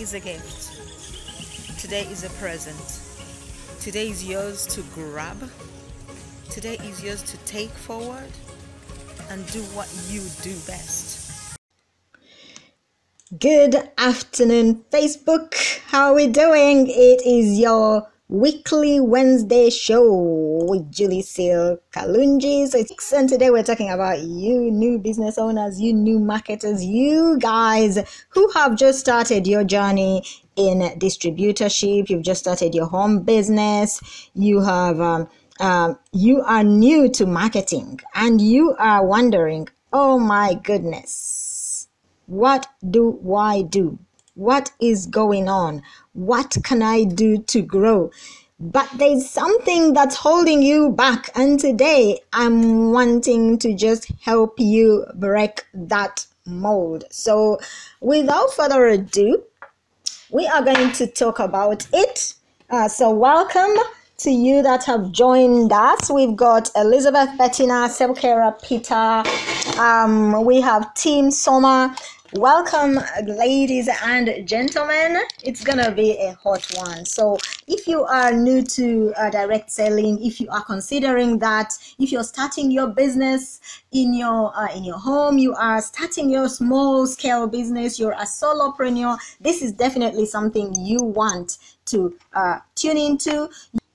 is a gift. Today is a present. Today is yours to grab. Today is yours to take forward and do what you do best. Good afternoon, Facebook. How are we doing? It is your weekly Wednesday show with Julie Seal Kalunji. So it's and today we're talking about you new business owners, you new marketers, you guys who have just started your journey in distributorship. You've just started your home business. You have um, um, you are new to marketing and you are wondering, oh my goodness, what do I do? What is going on? What can I do to grow? But there's something that's holding you back. And today I'm wanting to just help you break that mold. So without further ado, we are going to talk about it. Uh, so welcome to you that have joined us. We've got Elizabeth Bettina, Selkera Peter. Um, we have Team Soma Welcome, ladies and gentlemen. It's gonna be a hot one. So, if you are new to uh, direct selling, if you are considering that, if you're starting your business in your uh, in your home, you are starting your small scale business, you're a solopreneur. This is definitely something you want to uh, tune into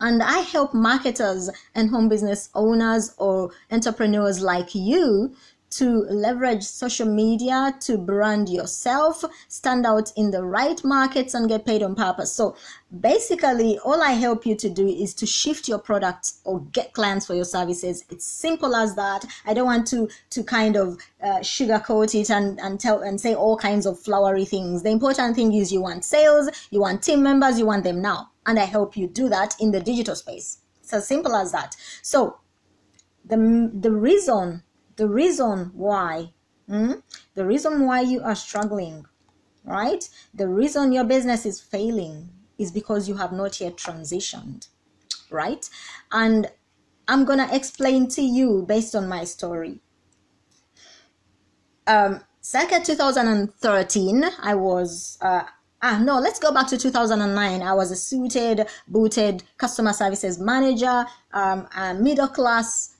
and I help marketers and home business owners or entrepreneurs like you to leverage social media to brand yourself, stand out in the right markets, and get paid on purpose. So basically, all I help you to do is to shift your product or get clients for your services. It's simple as that. I don't want to to kind of uh, sugarcoat it and and tell and say all kinds of flowery things. The important thing is you want sales, you want team members, you want them now, and I help you do that in the digital space. It's as simple as that. So the the reason the reason why mm, the reason why you are struggling right? The reason your business is failing is because you have not yet transitioned right? And i'm gonna explain to you based on my story. Um circa 2013 i was uh, Ah, no, let's go back to 2009. I was a suited, booted customer services manager, um, a middle class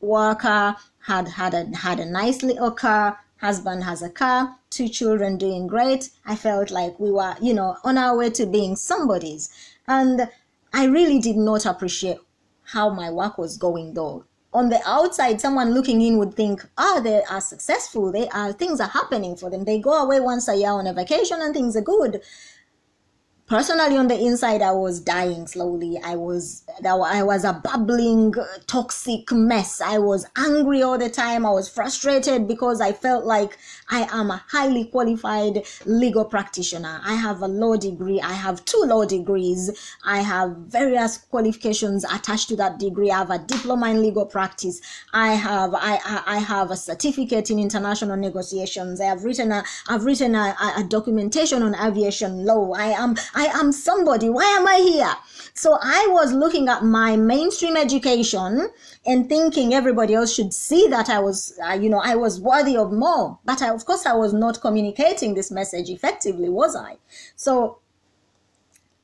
worker had had a had a nice little car husband has a car two children doing great. I felt like we were you know on our way to being somebody's and i really did not appreciate how my work was going though. On the outside someone looking in would think ah oh, they are successful. They are things are happening for them. They go away once a year on a vacation and things are good personally on the inside i was dying slowly. I was i was a bubbling uh, toxic mess. I was angry all the time. I was frustrated because i felt like i am a highly qualified legal practitioner. I have a law degree. I have two law degrees. I have various qualifications attached to that degree. I have a diploma in legal practice. I have i i have a certificate in international negotiations. I have written a i've written a, a documentation on aviation law. I am I am somebody. Why am I here? So I was looking at my mainstream education and thinking everybody else should see that I was, uh, you know, I was worthy of more. But I, of course, I was not communicating this message effectively, was I? So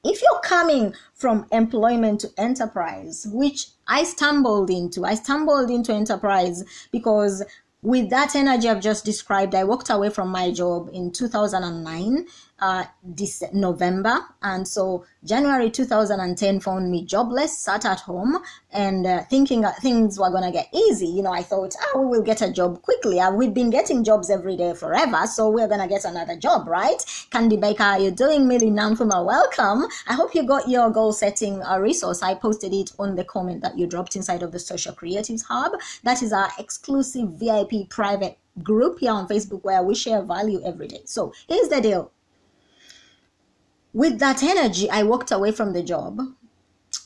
if you're coming from employment to enterprise, which I stumbled into, I stumbled into enterprise because with that energy I've just described, I walked away from my job in 2009 uh, this November. And so January 2010 found me jobless, sat at home, and uh, thinking things were going to get easy. You know, I thought, oh, we will get a job quickly. Uh, we've been getting jobs every day forever, so we're going to get another job, right? Candy Baker, how you doing? Millie Namfuma, welcome. I hope you got your goal setting uh, resource. I posted it on the comment that you dropped inside of the Social Creatives Hub. That is our exclusive VIP private group here on Facebook where we share value every day. So here's the deal with that energy, I walked away from the job.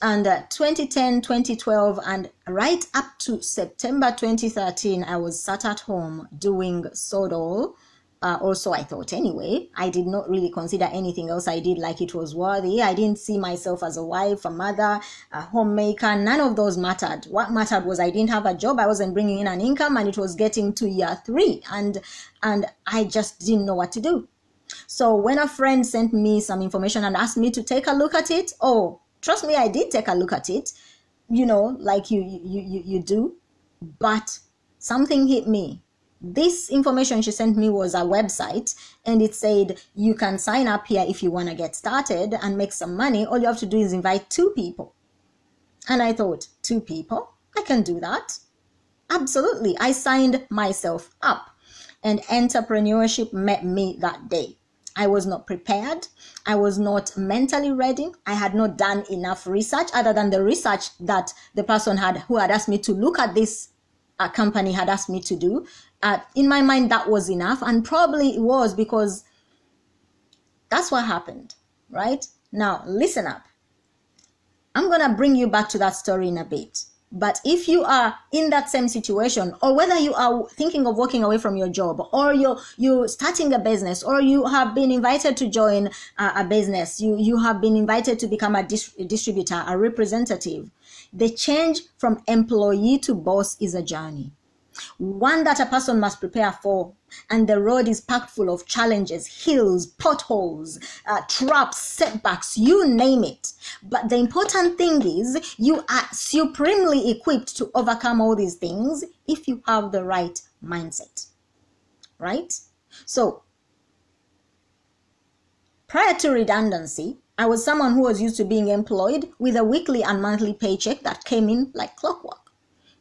And uh, 2010, 2012, and right up to September 2013, I was sat at home doing Sodal. Uh, also, I thought anyway, I did not really consider anything else I did like it was worthy. I didn't see myself as a wife, a mother, a homemaker. None of those mattered. What mattered was I didn't have a job. I wasn't bringing in an income, and it was getting to year three, and and I just didn't know what to do. So when a friend sent me some information and asked me to take a look at it, oh, trust me, I did take a look at it, you know, like you you you, you do, but something hit me. This information she sent me was a website and it said you can sign up here if you want to get started and make some money. All you have to do is invite two people. And I thought, two people? I can do that. Absolutely. I signed myself up and entrepreneurship met me that day. I was not prepared. I was not mentally ready. I had not done enough research other than the research that the person had who had asked me to look at this uh, company had asked me to do. Uh, in my mind, that was enough. And probably it was because that's what happened, right? Now, listen up. I'm going to bring you back to that story in a bit. But if you are in that same situation, or whether you are thinking of walking away from your job, or you're you starting a business, or you have been invited to join a, a business, you you have been invited to become a, dis- a distributor, a representative, the change from employee to boss is a journey one that a person must prepare for. And the road is packed full of challenges, hills, potholes, uh, traps, setbacks, you name it. But the important thing is you are supremely equipped to overcome all these things if you have the right mindset. Right? So, prior to redundancy, I was someone who was used to being employed with a weekly and monthly paycheck that came in like clockwork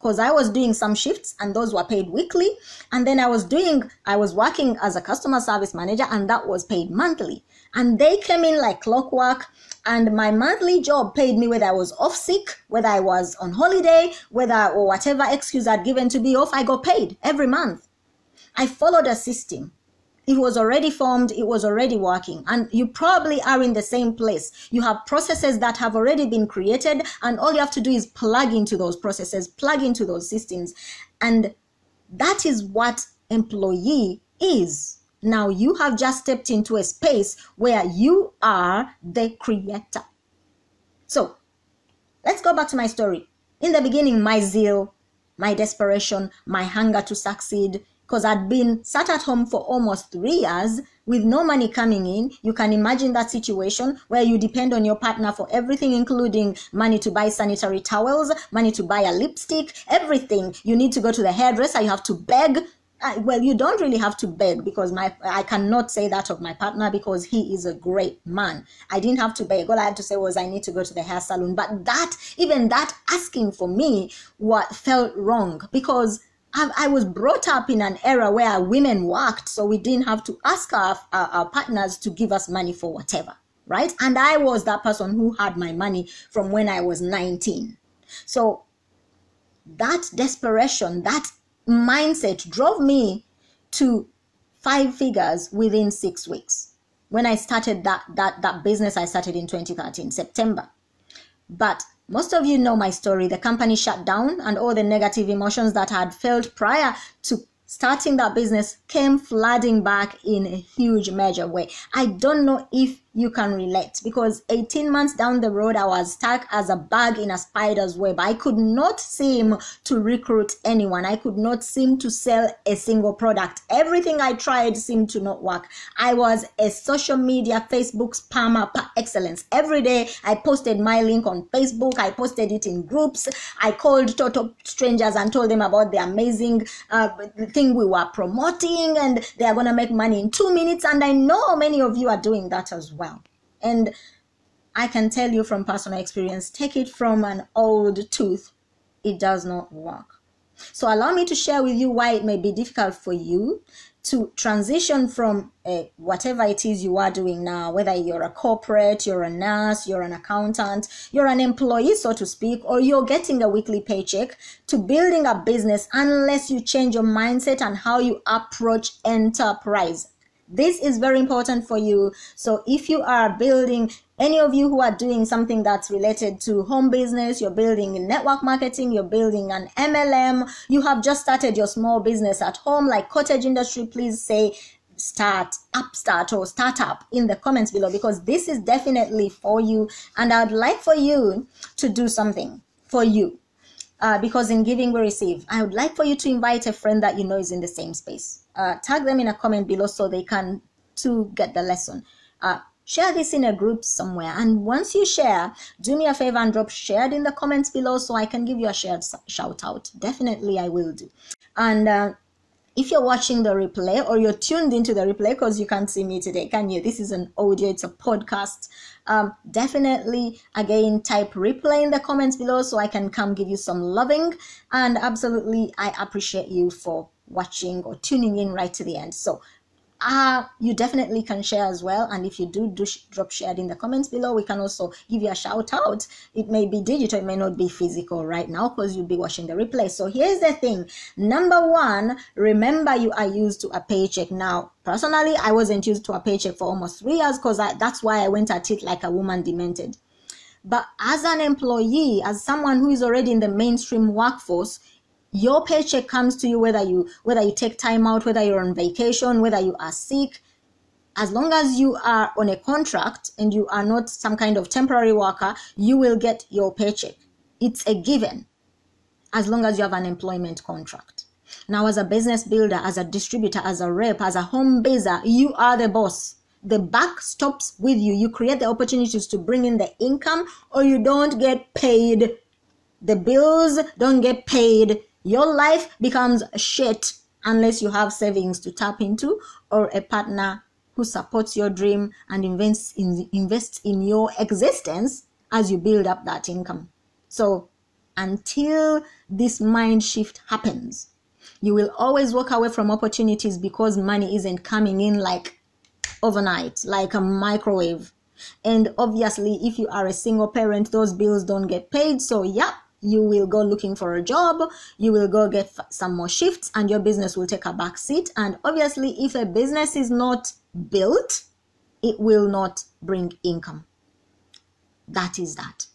because I was doing some shifts and those were paid weekly. And then I was doing, I was working as a customer service manager and that was paid monthly. And they came in like clockwork. And my monthly job paid me whether I was off sick, whether I was on holiday, whether or whatever excuse I'd given to be off, I got paid every month. I followed a system it was already formed it was already working and you probably are in the same place. You have processes that have already been created and all you have to do is plug into those processes plug into those systems and that is what employee is. Now you have just stepped into a space where you are the creator. So let's go back to my story. In the beginning my zeal my desperation my hunger to succeed because I'd been sat at home for almost three years with no money coming in. You can imagine that situation where you depend on your partner for everything, including money to buy sanitary towels, money to buy a lipstick, everything. You need to go to the hairdresser, you have to beg. I, well, you don't really have to beg because my I cannot say that of my partner because he is a great man. I didn't have to beg. All I had to say was I need to go to the hair salon. But that, even that asking for me, what felt wrong because I, I, was brought up in an era where women worked, so we didn't have to ask our, our, our partners to give us money for whatever, right? And I was that person who had my money from when I was 19. So that desperation, that mindset drove me to five figures within six weeks. When I started that that that business, I started in 2013 September. But most of you know my story. The company shut down, and all the negative emotions that had felt prior to starting that business came flooding back in a huge major way. I don't know if you can relate. Because 18 months down the road i was stuck as a bug in a spider's web. I could not seem to recruit anyone. I could not seem to sell a single product. Everything i tried seemed to not work. I was a social media facebook spammer par excellence. Every day i posted my link on facebook. I posted it in groups. I called total strangers and told them about the amazing uh, thing we were promoting and they are going to make money in two minutes and i know many of you are doing that as well well. And I can tell you from personal experience, take it from an old tooth, it does not work. So allow me to share with you why it may be difficult for you to transition from uh, whatever it is you are doing now, whether you're a corporate, you're a nurse, you're an accountant, you're an employee, so to speak, or you're getting a weekly paycheck, to building a business unless you change your mindset and how you approach enterprise. This is very important for you. So if you are building any of you who are doing something that's related to home business, you're building network marketing, you're building an MLM, you have just started your small business at home, like cottage industry, please say start, upstart, or startup in the comments below because this is definitely for you. And I'd like for you to do something for you. Uh, because in giving we receive. I would like for you to invite a friend that you know is in the same space uh, tag them in a comment below so they can to get the lesson. Uh, share this in a group somewhere. And once you share, do me a favor and drop shared in the comments below so I can give you a shared shout out. Definitely, I will do. And uh, if you're watching the replay or you're tuned into the replay because you can't see me today can you? This is an audio it's a podcast. Um, definitely again type replay in the comments below so i can come give you some loving. And absolutely i appreciate you for watching or tuning in right to the end. So uh, you definitely can share as well. And if you do, do sh- drop shared in the comments below, we can also give you a shout out. It may be digital, it may not be physical right now because you'll be watching the replay. So here's the thing number one, remember you are used to a paycheck. Now, personally, I wasn't used to a paycheck for almost three years because that's why I went at it like a woman demented. But as an employee, as someone who is already in the mainstream workforce, your paycheck comes to you whether you whether you take time out whether you're on vacation whether you are sick. As long as you are on a contract and you are not some kind of temporary worker you will get your paycheck. It's a given as long as you have an employment contract. Now as a business builder as a distributor as a rep as a home baser you are the boss. The buck stops with you. You create the opportunities to bring in the income or you don't get paid. The bills don't get paid your life becomes shit unless you have savings to tap into or a partner who supports your dream and invests in invests in your existence as you build up that income. So until this mind shift happens, you will always walk away from opportunities because money isn't coming in like overnight, like a microwave. And obviously, if you are a single parent, those bills don't get paid. So, yeah, you will go looking for a job, you will go get some more shifts, and your business will take a back seat. And obviously, if a business is not built, it will not bring income. That is that.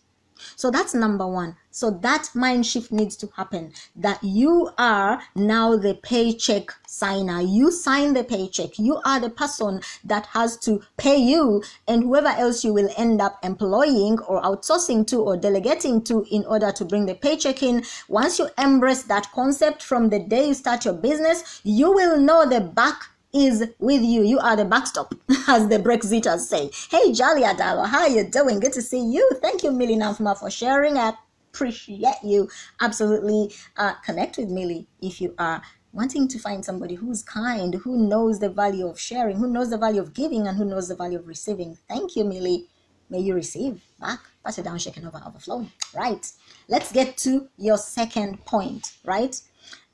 So that's number one. So that mind shift needs to happen that you are now the paycheck signer. You sign the paycheck. You are the person that has to pay you and whoever else you will end up employing or outsourcing to or delegating to in order to bring the paycheck in. Once you embrace that concept from the day you start your business, you will know the back is with you. You are the backstop, as the Brexiters say. Hey, Jolly Adalo, how you doing? Good to see you. Thank you, Millie Namfuma, for sharing. I appreciate you. Absolutely uh, connect with Millie if you are wanting to find somebody who's kind, who knows the value of sharing, who knows the value of giving, and who knows the value of receiving. Thank you, Millie. May you receive back, pass it down, shaking over, overflowing. Right. Let's get to your second point, right?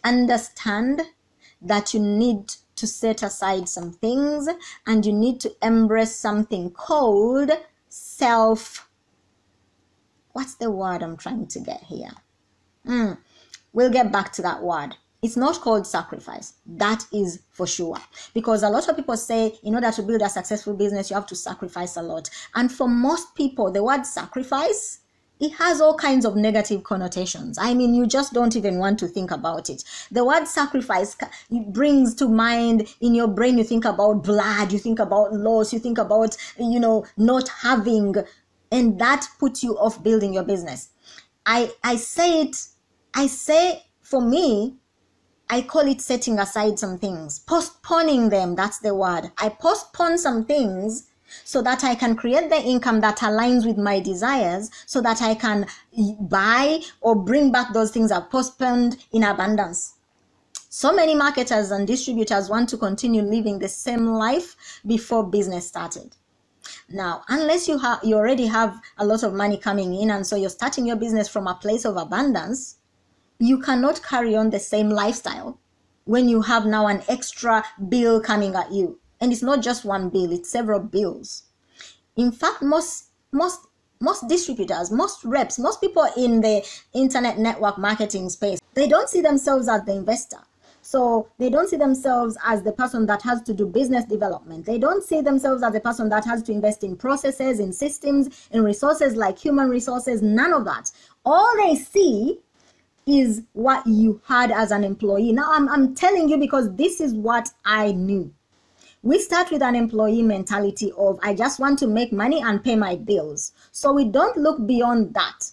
Understand that you need to set aside some things and you need to embrace something called self what's the word i'm trying to get here? Mm, we'll get back to that word. It's not called sacrifice. That is for sure. Because a lot of people say in order to build a successful business you have to sacrifice a lot. And for most people the word sacrifice it has all kinds of negative connotations. I mean, you just don't even want to think about it. The word sacrifice brings to mind in your brain, you think about blood, you think about loss, you think about, you know, not having, and that puts you off building your business. I, I say it, I say for me, I call it setting aside some things, postponing them. That's the word. I postpone some things so that I can create the income that aligns with my desires so that I can buy or bring back those things I've postponed in abundance. So many marketers and distributors want to continue living the same life before business started. Now, unless you have you already have a lot of money coming in and so you're starting your business from a place of abundance, you cannot carry on the same lifestyle when you have now an extra bill coming at you and it's not just one bill it's several bills in fact most most most distributors most reps most people in the internet network marketing space they don't see themselves as the investor so they don't see themselves as the person that has to do business development. They don't see themselves as the person that has to invest in processes, in systems, in resources like human resources, none of that. All they see is what you had as an employee. Now I'm, I'm telling you because this is what I knew we start with an employee mentality of I just want to make money and pay my bills. So we don't look beyond that.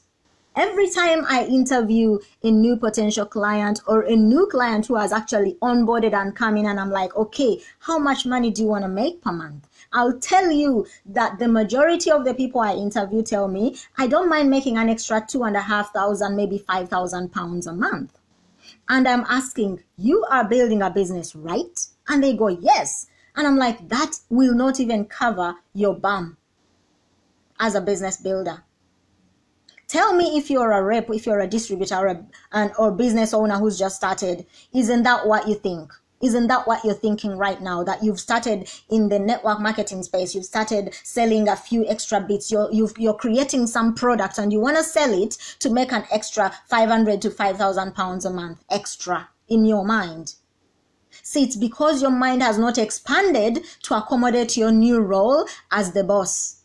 Every time I interview a new potential client or a new client who has actually onboarded and come in, and I'm like, okay, how much money do you want to make per month? I'll tell you that the majority of the people I interview tell me I don't mind making an extra two and a half thousand, maybe five thousand pounds a month. And I'm asking, you are building a business, right? And they go, yes. And I'm like, that will not even cover your bum as a business builder. Tell me if you're a rep, if you're a distributor or a an, or business owner who's just started, isn't that what you think? Isn't that what you're thinking right now? That you've started in the network marketing space, you've started selling a few extra bits, you're you are creating some product and you want to sell it to make an extra 500 to 5,000 pounds a month extra in your mind. See, it's because your mind has not expanded to accommodate your new role as the boss.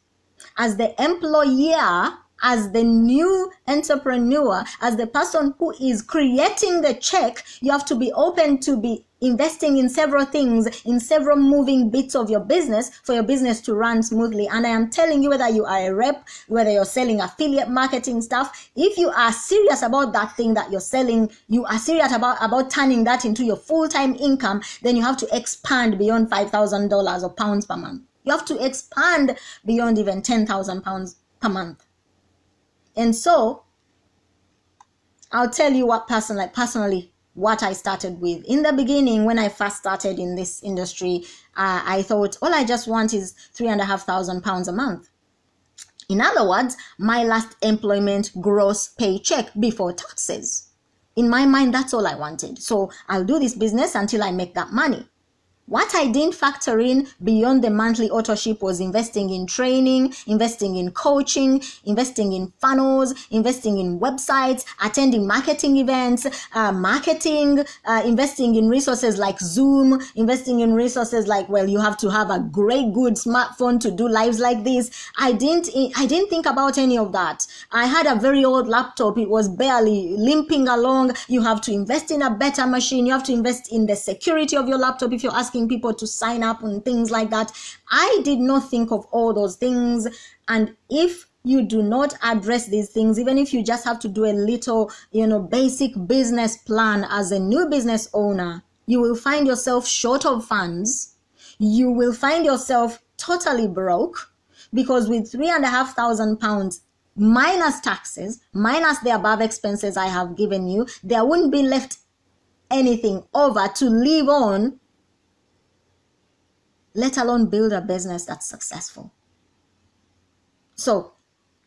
As the employer, as the new entrepreneur, as the person who is creating the check, you have to be open to be investing in several things, in several moving bits of your business for your business to run smoothly. And I am telling you, whether you are a rep, whether you're selling affiliate marketing stuff, if you are serious about that thing that you're selling, you are serious about, about turning that into your full time income, then you have to expand beyond $5,000 or pounds per month. You have to expand beyond even 10,000 pounds per month. And so I'll tell you what personally, personally what I started with. In the beginning, when I first started in this industry, uh, I thought all I just want is three and a half thousand pounds a month. In other words, my last employment gross paycheck before taxes. In my mind, that's all I wanted. So I'll do this business until I make that money. What I didn't factor in beyond the monthly autoship was investing in training, investing in coaching, investing in funnels, investing in websites, attending marketing events, uh, marketing, uh, investing in resources like Zoom, investing in resources like, well, you have to have a great, good smartphone to do lives like this. I didn't, I didn't think about any of that. I had a very old laptop. It was barely limping along. You have to invest in a better machine. You have to invest in the security of your laptop if you're asking asking people to sign up and things like that. I did not think of all those things. And if you do not address these things, even if you just have to do a little, you know, basic business plan as a new business owner, you will find yourself short of funds. You will find yourself totally broke because with three and a half thousand pounds minus taxes, minus the above expenses I have given you, there wouldn't be left anything over to live on let alone build a business that's successful. So,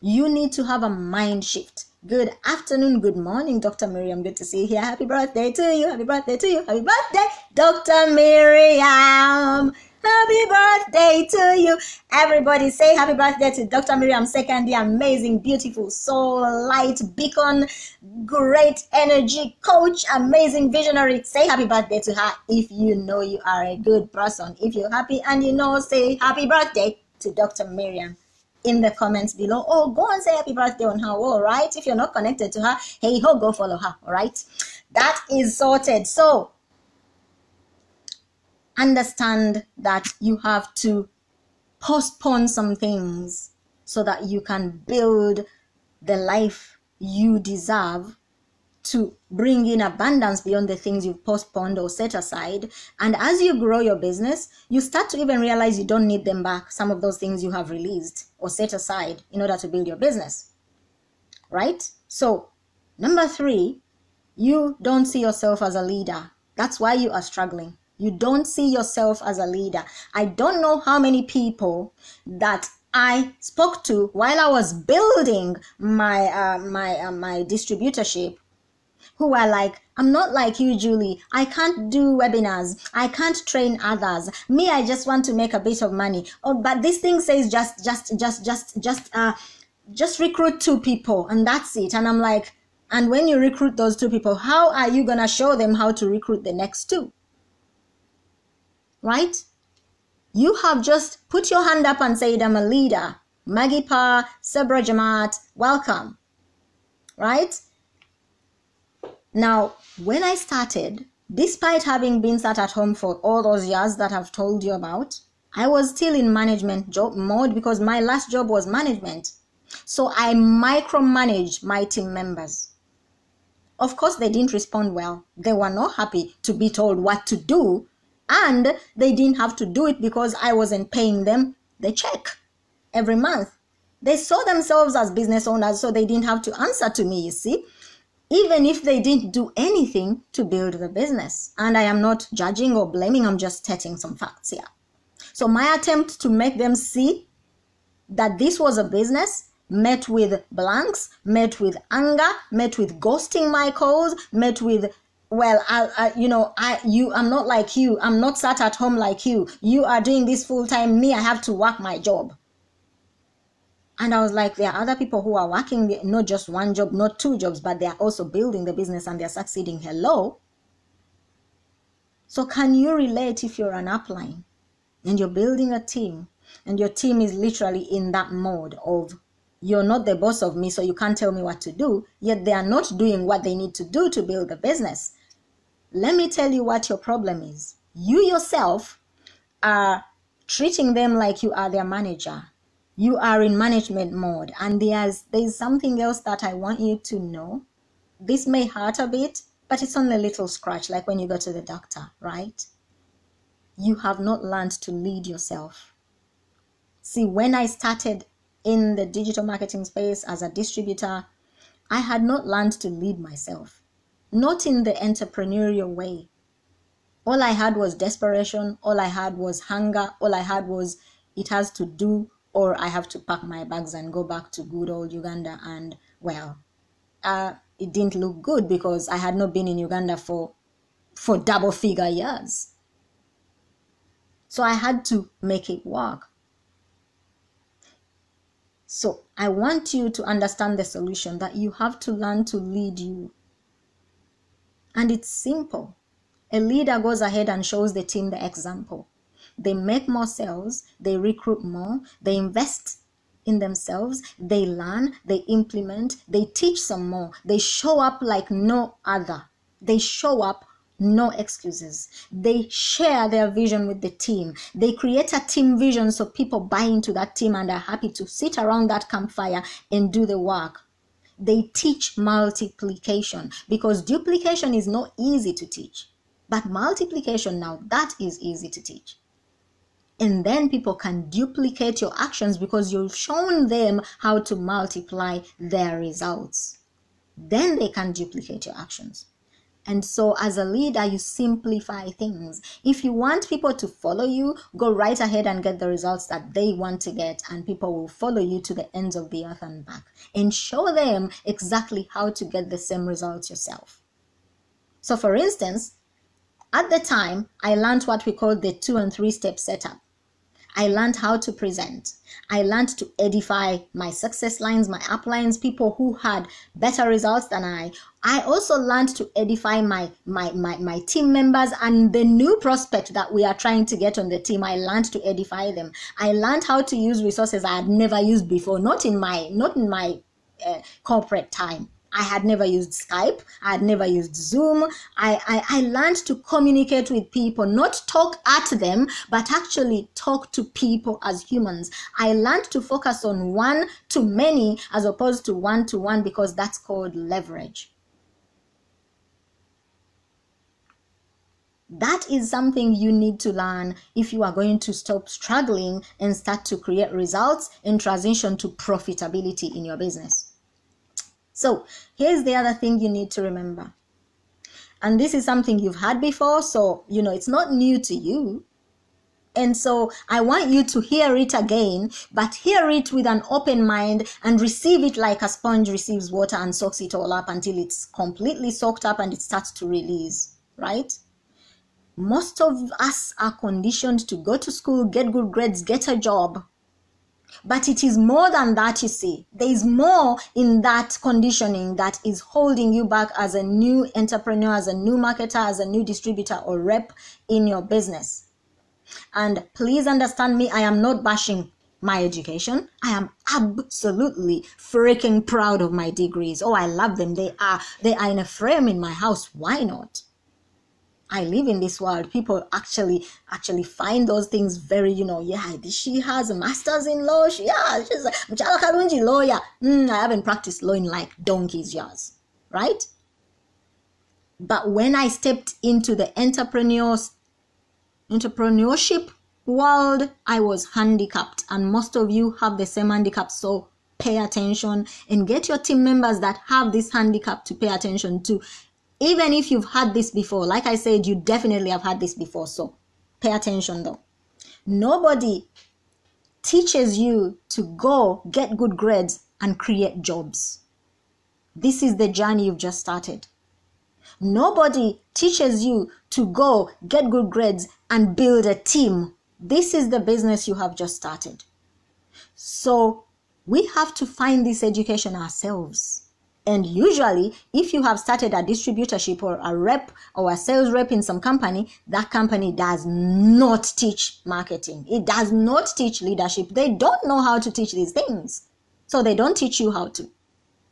you need to have a mind shift. Good afternoon, good morning, Dr. Miriam. Good to see you here. Happy birthday to you. Happy birthday to you. Happy birthday, Dr. Miriam. Happy birthday to you. Everybody say happy birthday to Dr. Miriam Second, the amazing, beautiful soul, light beacon, great energy coach, amazing visionary. Say happy birthday to her if you know you are a good person. If you're happy and you know, say happy birthday to Dr. Miriam in the comments below. Oh, go and say happy birthday on her wall, right? If you're not connected to her, hey ho, go follow her, all right? That is sorted. So understand that you have to postpone some things so that you can build the life you deserve to bring in abundance beyond the things you've postponed or set aside. And as you grow your business, you start to even realize you don't need them back, some of those things you have released or set aside in order to build your business. Right? So, number three, you don't see yourself as a leader. That's why you are struggling. You don't see yourself as a leader. I don't know how many people that I spoke to while I was building my uh, my uh, my distributorship who are like, I'm not like you, Julie. I can't do webinars. I can't train others. Me, I just want to make a bit of money. Oh, but this thing says just, just, just, just, just, uh, just recruit two people and that's it. And I'm like, and when you recruit those two people, how are you gonna show them how to recruit the next two? Right? You have just put your hand up and said, I'm a leader. Maggie Pa, Sebra Jamaat, welcome. Right? Now, when I started, despite having been sat at home for all those years that I've told you about, I was still in management job mode because my last job was management. So I micromanaged my team members. Of course, they didn't respond well. They were not happy to be told what to do, and they didn't have to do it because I wasn't paying them the check every month. They saw themselves as business owners, so they didn't have to answer to me, you see, even if they didn't do anything to build the business. And I am not judging or blaming, I'm just stating some facts here. So, my attempt to make them see that this was a business met with blanks, met with anger, met with ghosting my calls, met with well I, I, you know i you i'm not like you. I'm not sat at home like you. You are doing this full time me i have to work my job. And i was like there are other people who are working not just one job not two jobs but they are also building the business and they're succeeding. Hello? So can you relate if you're an upline and you're building a team and your team is literally in that mode of you're not the boss of me, so you can't tell me what to do, yet they are not doing what they need to do to build the business. Let me tell you what your problem is. You yourself are treating them like you are their manager. You are in management mode, and there's there's something else that I want you to know. This may hurt a bit, but it's only a little scratch, like when you go to the doctor, right? You have not learned to lead yourself. See, when I started in the digital marketing space as a distributor, I had not learned to lead myself, not in the entrepreneurial way. All I had was desperation, all I had was hunger, all I had was it has to do, or I have to pack my bags and go back to good old Uganda. And well, uh, it didn't look good because I had not been in Uganda for for double figure years. So I had to make it work. So I want you to understand the solution that you have to learn to lead you. And it's simple. A leader goes ahead and shows the team the example. They make more sales, they recruit more, they invest in themselves, they learn, they implement, they teach some more, they show up like no other. They show up no excuses. They share their vision with the team. They create a team vision so people buy into that team and are happy to sit around that campfire and do the work. They teach multiplication because duplication is not easy to teach. But multiplication now, that is easy to teach. And then people can duplicate your actions because you've shown them how to multiply their results. Then they can duplicate your actions. And so, as a leader, you simplify things. If you want people to follow you, go right ahead and get the results that they want to get, and people will follow you to the ends of the earth and back. And show them exactly how to get the same results yourself. So, for instance, at the time, I learned what we call the two and three step setup. I learned how to present. I learned to edify my success lines, my uplines, people who had better results than I. I also learned to edify my, my, my, my team members and the new prospect that we are trying to get on the team. I learned to edify them. I learned how to use resources I had never used before, not in my, not in my uh, corporate time. I had never used Skype. I had never used Zoom. I, I, I learned to communicate with people, not talk at them, but actually talk to people as humans. I learned to focus on one to many as opposed to one to one because that's called leverage. That is something you need to learn if you are going to stop struggling and start to create results and transition to profitability in your business. So here's the other thing you need to remember. And this is something you've had before, so you know it's not new to you. And so I want you to hear it again, but hear it with an open mind and receive it like a sponge receives water and soaks it all up until it's completely soaked up and it starts to release, right? Most of us are conditioned to go to school, get good grades, get a job, but it is more than that, you see. There is more in that conditioning that is holding you back as a new entrepreneur, as a new marketer, as a new distributor or rep in your business. And please understand me, I am not bashing my education. I am absolutely freaking proud of my degrees. Oh, I love them. They are they are in a frame in my house. Why not? I live in this world. People actually actually find those things very, you know, yeah, she has a master's in law. She, yeah, she's a Mchala lawyer. Mm, I haven't practiced law in like donkey's years, right? But when I stepped into the entrepreneurs entrepreneurship world, I was handicapped, and most of you have the same handicap. So pay attention and get your team members that have this handicap to pay attention to even if you've had this before, like I said, you definitely have had this before. So pay attention though. Nobody teaches you to go get good grades and create jobs. This is the journey you've just started. Nobody teaches you to go get good grades and build a team. This is the business you have just started. So we have to find this education ourselves. And usually, if you have started a distributorship or a rep or a sales rep in some company, that company does not teach marketing. It does not teach leadership. They don't know how to teach these things. So they don't teach you how to.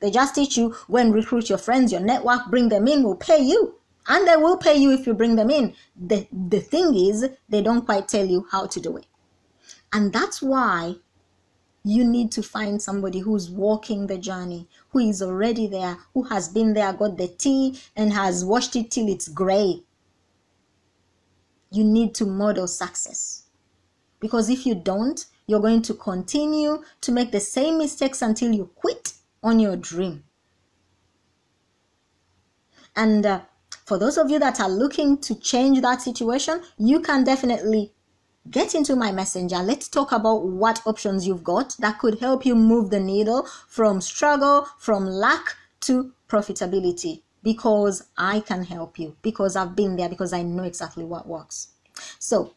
They just teach you when recruit your friends, your network, bring them in, we'll pay you. And they will pay you if you bring them in. The, the thing is, they don't quite tell you how to do it. And that's why you need to find somebody who's walking the journey, who is already there, who has been there, got the tea, and has washed it till it's gray. You need to model success. Because if you don't, you're going to continue to make the same mistakes until you quit on your dream. And uh, for those of you that are looking to change that situation, you can definitely get into my messenger. Let's talk about what options you've got that could help you move the needle from struggle, from lack to profitability because I can help you, because I've been there, because I know exactly what works. So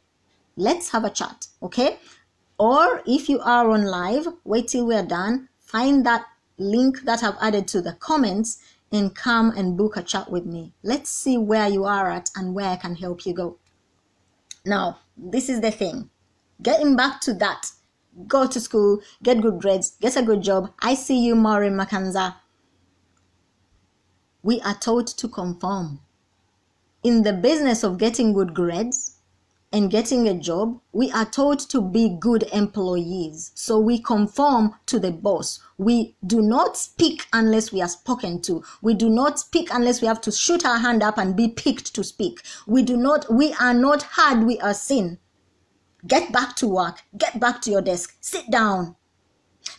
let's have a chat, okay? Or if you are on live, wait till we're done, find that link that I've added to the comments and come and book a chat with me. Let's see where you are at and where I can help you go. Now, this is the thing. Getting back to that, go to school, get good grades, get a good job. I see you, Maureen Makanza. We are taught to conform. In the business of getting good grades, and getting a job, we are taught to be good employees. So we conform to the boss. We do not speak unless we are spoken to. We do not speak unless we have to shoot our hand up and be picked to speak. We do not, we are not heard, we are seen. Get back to work. Get back to your desk. Sit down.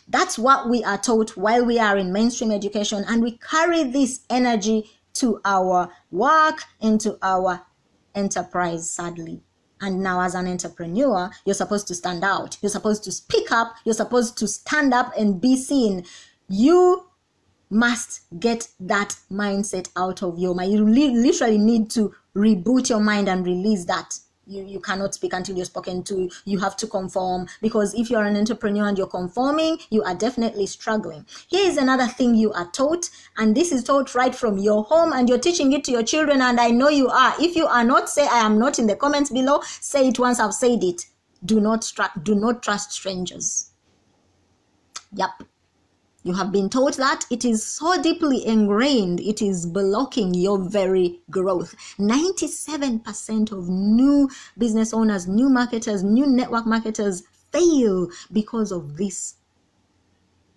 That's what we are taught while we are in mainstream education, and we carry this energy to our work and to our enterprise, sadly. And now, as an entrepreneur, you're supposed to stand out. You're supposed to speak up. You're supposed to stand up and be seen. You must get that mindset out of your mind. You literally need to reboot your mind and release that you, you cannot speak until you're spoken to. You have to conform because if you're an entrepreneur and you're conforming you are definitely struggling. Here is another thing you are taught and this is taught right from your home and you're teaching it to your children and i know you are. If you are not say i am not in the comments below say it once i've said it. Do not do not trust strangers. Yep you have been taught that it is so deeply ingrained, it is blocking your very growth. 97% of new business owners, new marketers, new network marketers fail because of this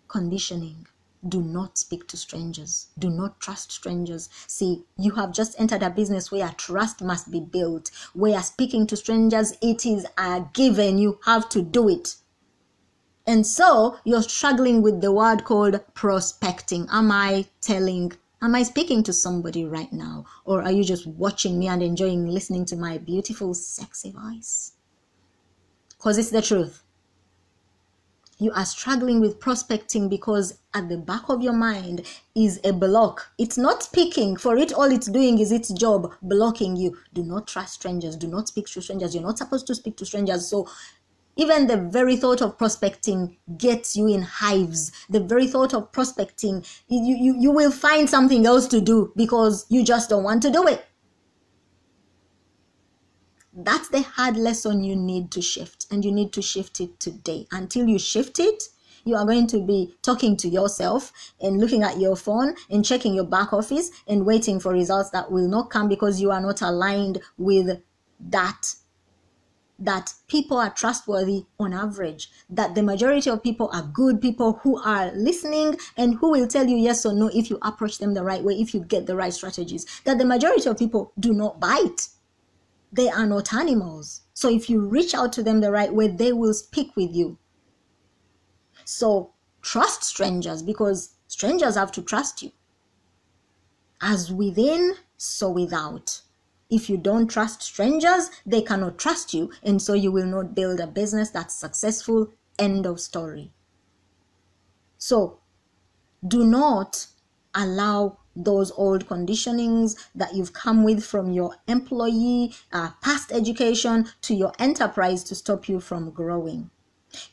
conditioning. Do not speak to strangers. Do not trust strangers. See, you have just entered a business where trust must be built, where speaking to strangers, it is a given. You have to do it. And so you're struggling with the word called prospecting. Am I telling, am I speaking to somebody right now? Or are you just watching me and enjoying listening to my beautiful, sexy voice? Because it's the truth. You are struggling with prospecting because at the back of your mind is a block. It's not speaking. For it, all it's doing is its job blocking you. Do not trust strangers. Do not speak to strangers. You're not supposed to speak to strangers. So even the very thought of prospecting gets you in hives. The very thought of prospecting, you, you, you will find something else to do because you just don't want to do it. That's the hard lesson you need to shift, and you need to shift it today. Until you shift it, You are going to be talking to yourself and looking at your phone and checking your back office and waiting for results that will not come because you are not aligned with that that people are trustworthy on average, that the majority of people are good people who are listening and who will tell you yes or no if you approach them the right way, if you get the right strategies, that the majority of people do not bite. They are not animals. So if you reach out to them the right way, they will speak with you. So trust strangers because strangers have to trust you. As within, so without. If you don't trust strangers, they cannot trust you, and so you will not build a business that's successful. End of story. So, do not allow those old conditionings that you've come with from your employee, uh, past education to your enterprise to stop you from growing.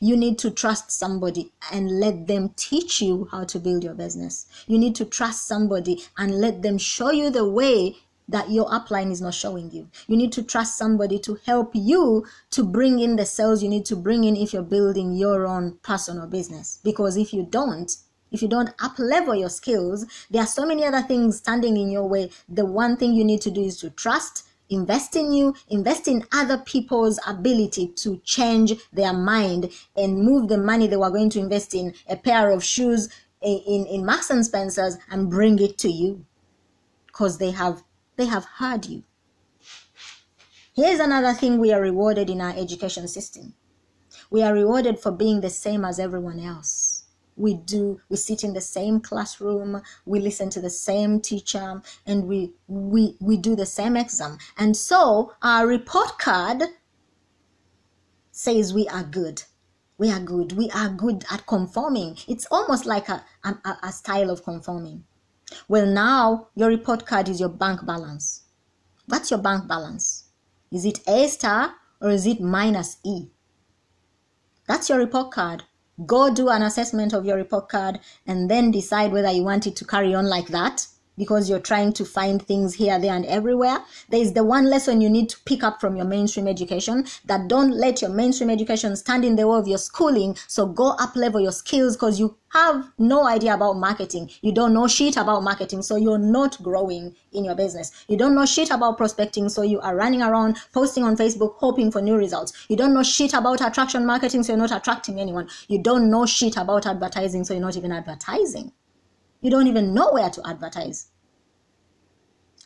You need to trust somebody and let them teach you how to build your business. You need to trust somebody and let them show you the way that your upline is not showing you. You need to trust somebody to help you to bring in the sales you need to bring in if you're building your own personal business. Because if you don't, if you don't up level your skills, there are so many other things standing in your way. The one thing you need to do is to trust, invest in you, invest in other people's ability to change their mind and move the money they were going to invest in a pair of shoes in, in, in Marks and Spencer's and bring it to you because they have they have heard you. Here's another thing we are rewarded in our education system. We are rewarded for being the same as everyone else. We do, we sit in the same classroom, we listen to the same teacher, and we we we do the same exam. And so our report card says we are good. We are good. We are good at conforming. It's almost like a, a, a style of conforming. Well, now your report card is your bank balance. What's your bank balance? Is it A star or is it minus E? That's your report card. Go do an assessment of your report card and then decide whether you want it to carry on like that because you're trying to find things here, there, and everywhere. There is the one lesson you need to pick up from your mainstream education that don't let your mainstream education stand in the way of your schooling. So go up level your skills because you have no idea about marketing. You don't know shit about marketing, so you're not growing in your business. You don't know shit about prospecting, so you are running around posting on Facebook hoping for new results. You don't know shit about attraction marketing, so you're not attracting anyone. You don't know shit about advertising, so you're not even advertising. You don't even know where to advertise.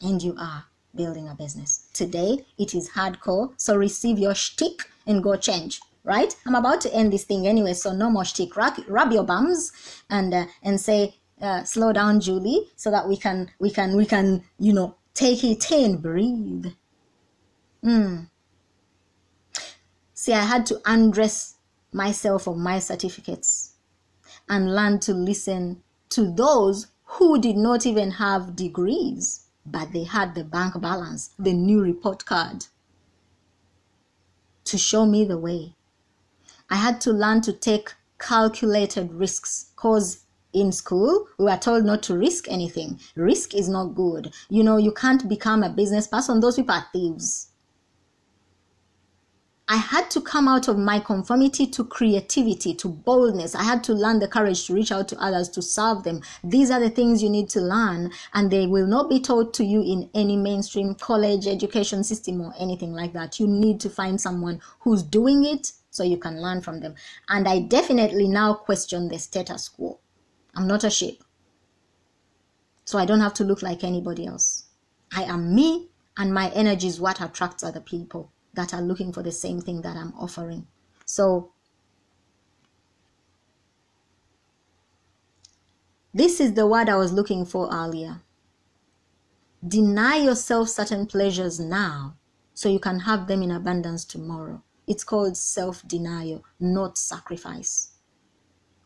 And you are building a business. Today, it is hardcore. So receive your shtick and go change. Right? I'm about to end this thing anyway, so no more shtick. Rub, rub your bums and uh, and say, uh, slow down, Julie, so that we can we can we can you know take it in, breathe. Hmm. See, I had to undress myself of my certificates and learn to listen to those who did not even have degrees, but they had the bank balance, the new report card to show me the way. I had to learn to take calculated risks because in school we were told not to risk anything. Risk is not good. You know, you can't become a business person. Those people are thieves. I had to come out of my conformity to creativity, to boldness. I had to learn the courage to reach out to others, to serve them. These are the things you need to learn, and they will not be taught to you in any mainstream college education system or anything like that. You need to find someone who's doing it so you can learn from them. And I definitely now question the status quo. I'm not a sheep. So I don't have to look like anybody else. I am me, and my energy is what attracts other people that are looking for the same thing that I'm offering. So, this is the word I was looking for earlier. Deny yourself certain pleasures now so you can have them in abundance tomorrow. It's called self denial, not sacrifice.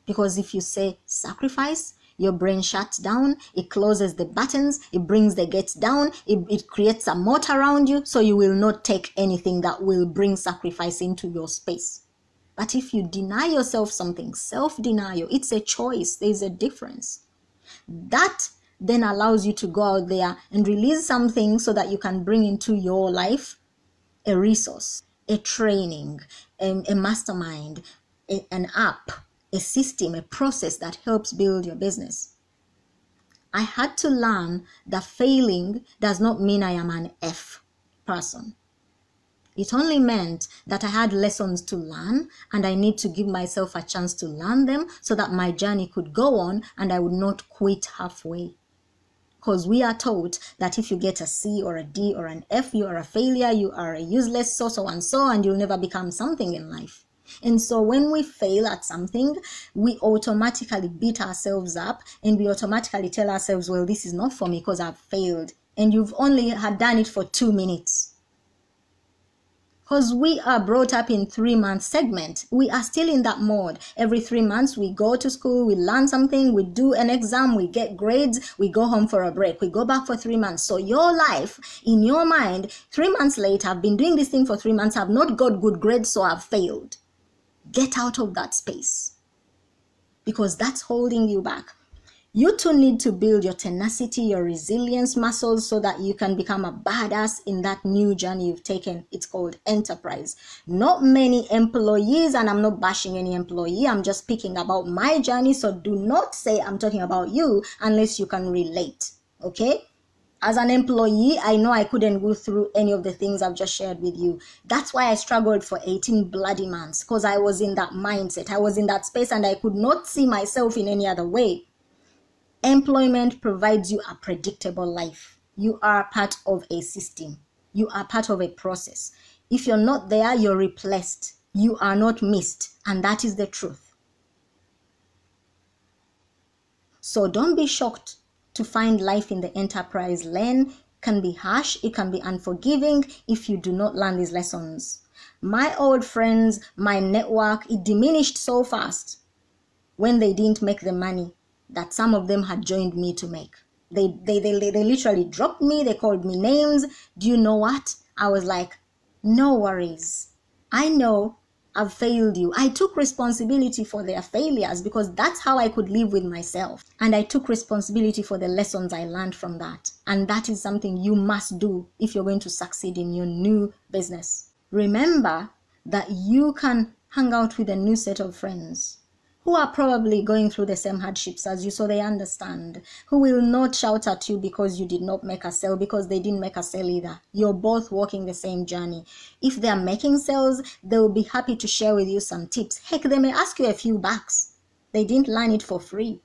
Because if you say sacrifice, your brain shuts down, it closes the buttons, it brings the gates down, it, it creates a moat around you, so you will not take anything that will bring sacrifice into your space. But if you deny yourself something, self denial, it's a choice, there's a difference. That then allows you to go out there and release something so that you can bring into your life a resource, a training, a, a mastermind, a, an app, a system, a process that helps build your business. I had to learn that failing does not mean I am an F person. It only meant that I had lessons to learn and I need to give myself a chance to learn them so that my journey could go on and I would not quit halfway. Because we are taught that if you get a C or a D or an F, you are a failure, you are a useless so so and so, and you'll never become something in life. And so when we fail at something, we automatically beat ourselves up and we automatically tell ourselves, well, this is not for me because I've failed. And you've only had done it for two minutes. Because we are brought up in three month segment. We are still in that mode. Every three months we go to school we learn something we do an exam we get grades we go home for a break we go back for three months. So your life in your mind three months later i've been doing this thing for three months i've not got good grades so i've failed get out of that space because that's holding you back you too need to build your tenacity, your resilience muscles so that you can become a badass in that new journey you've taken. It's called enterprise. Not many employees, and I'm not bashing any employee, I'm just speaking about my journey. So do not say I'm talking about you unless you can relate. Okay? As an employee, I know I couldn't go through any of the things I've just shared with you. That's why I struggled for 18 bloody months because I was in that mindset. I was in that space and I could not see myself in any other way Employment provides you a predictable life. You are part of a system. You are part of a process. If you're not there, you're replaced. You are not missed. And that is the truth. So don't be shocked to find life in the enterprise lane can be harsh, it can be unforgiving if you do not learn these lessons. My old friends, my network, it diminished so fast when they didn't make the money that some of them had joined me to make. They, they, they, they literally dropped me, they called me names. Do you know what? I was like, no worries. I know I've failed you. I took responsibility for their failures because that's how I could live with myself. And I took responsibility for the lessons I learned from that. And that is something you must do if you're going to succeed in your new business. Remember that you can hang out with a new set of friends who are probably going through the same hardships as you, so they understand, who will not shout at you because you did not make a sale, because they didn't make a sale either. You're both walking the same journey. If they're making sales, they will be happy to share with you some tips. Heck, they may ask you a few bucks. They didn't learn it for free.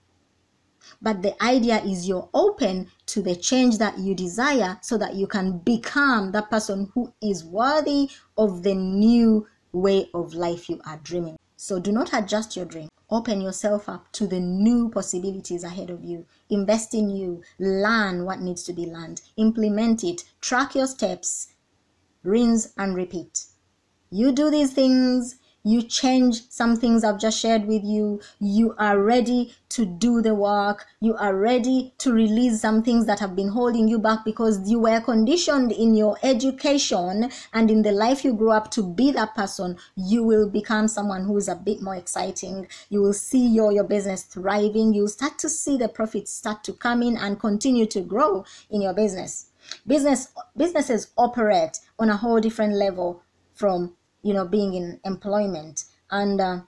But the idea is you're open to the change that you desire so that you can become that person who is worthy of the new way of life you are dreaming. So do not adjust your dream. Open yourself up to the new possibilities ahead of you. Invest in you. Learn what needs to be learned. Implement it. Track your steps. Rinse and repeat. You do these things, you change some things I've just shared with you. You are ready to do the work. You are ready to release some things that have been holding you back because you were conditioned in your education and in the life you grew up to be that person. You will become someone who is a bit more exciting. You will see your, your business thriving. You'll start to see the profits start to come in and continue to grow in your business. Business businesses operate on a whole different level from you know being in employment. And uh,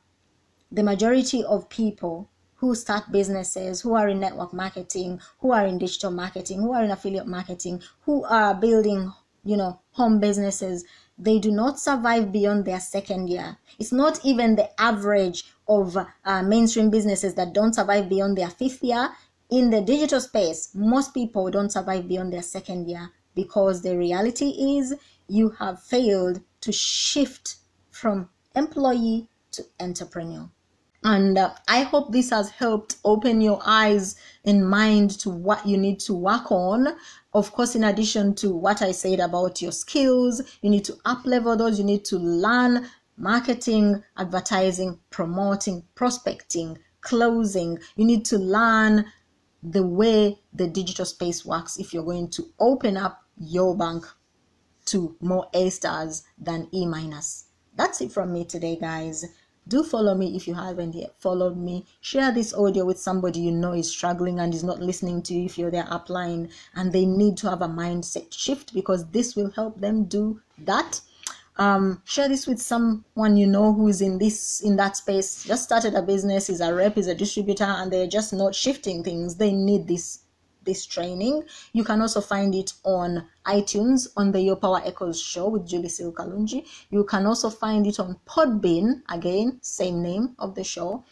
the majority of people who start businesses who are in network marketing who are in digital marketing who are in affiliate marketing who are building you know home businesses they do not survive beyond their second year. It's not even the average of uh, mainstream businesses that don't survive beyond their fifth year. In the digital space most people don't survive beyond their second year because the reality is you have failed to shift from employee to entrepreneur. And uh, I hope this has helped open your eyes and mind to what you need to work on. Of course, in addition to what I said about your skills, you need to up level those, you need to learn marketing, advertising, promoting, prospecting, closing. You need to learn the way the digital space works if you're going to open up your bank to more A stars than E minus. That's it from me today, guys. Do follow me if you haven't yet followed me. Share this audio with somebody you know is struggling and is not listening to you if you're their upline and they need to have a mindset shift because this will help them do that. um, share this with someone you know who is in this in that space just started a business is a rep is a distributor and they're just not shifting things they need this this training you can also find it on itunes on the your power echoes show with julie silkalunji you can also find it on podbean again same name of the show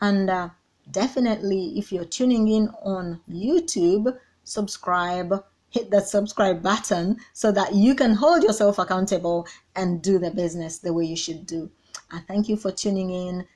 and uh, definitely if you're tuning in on youtube subscribe hit that subscribe button so that you can hold yourself accountable and do the business the way you should do. I thank you for tuning in.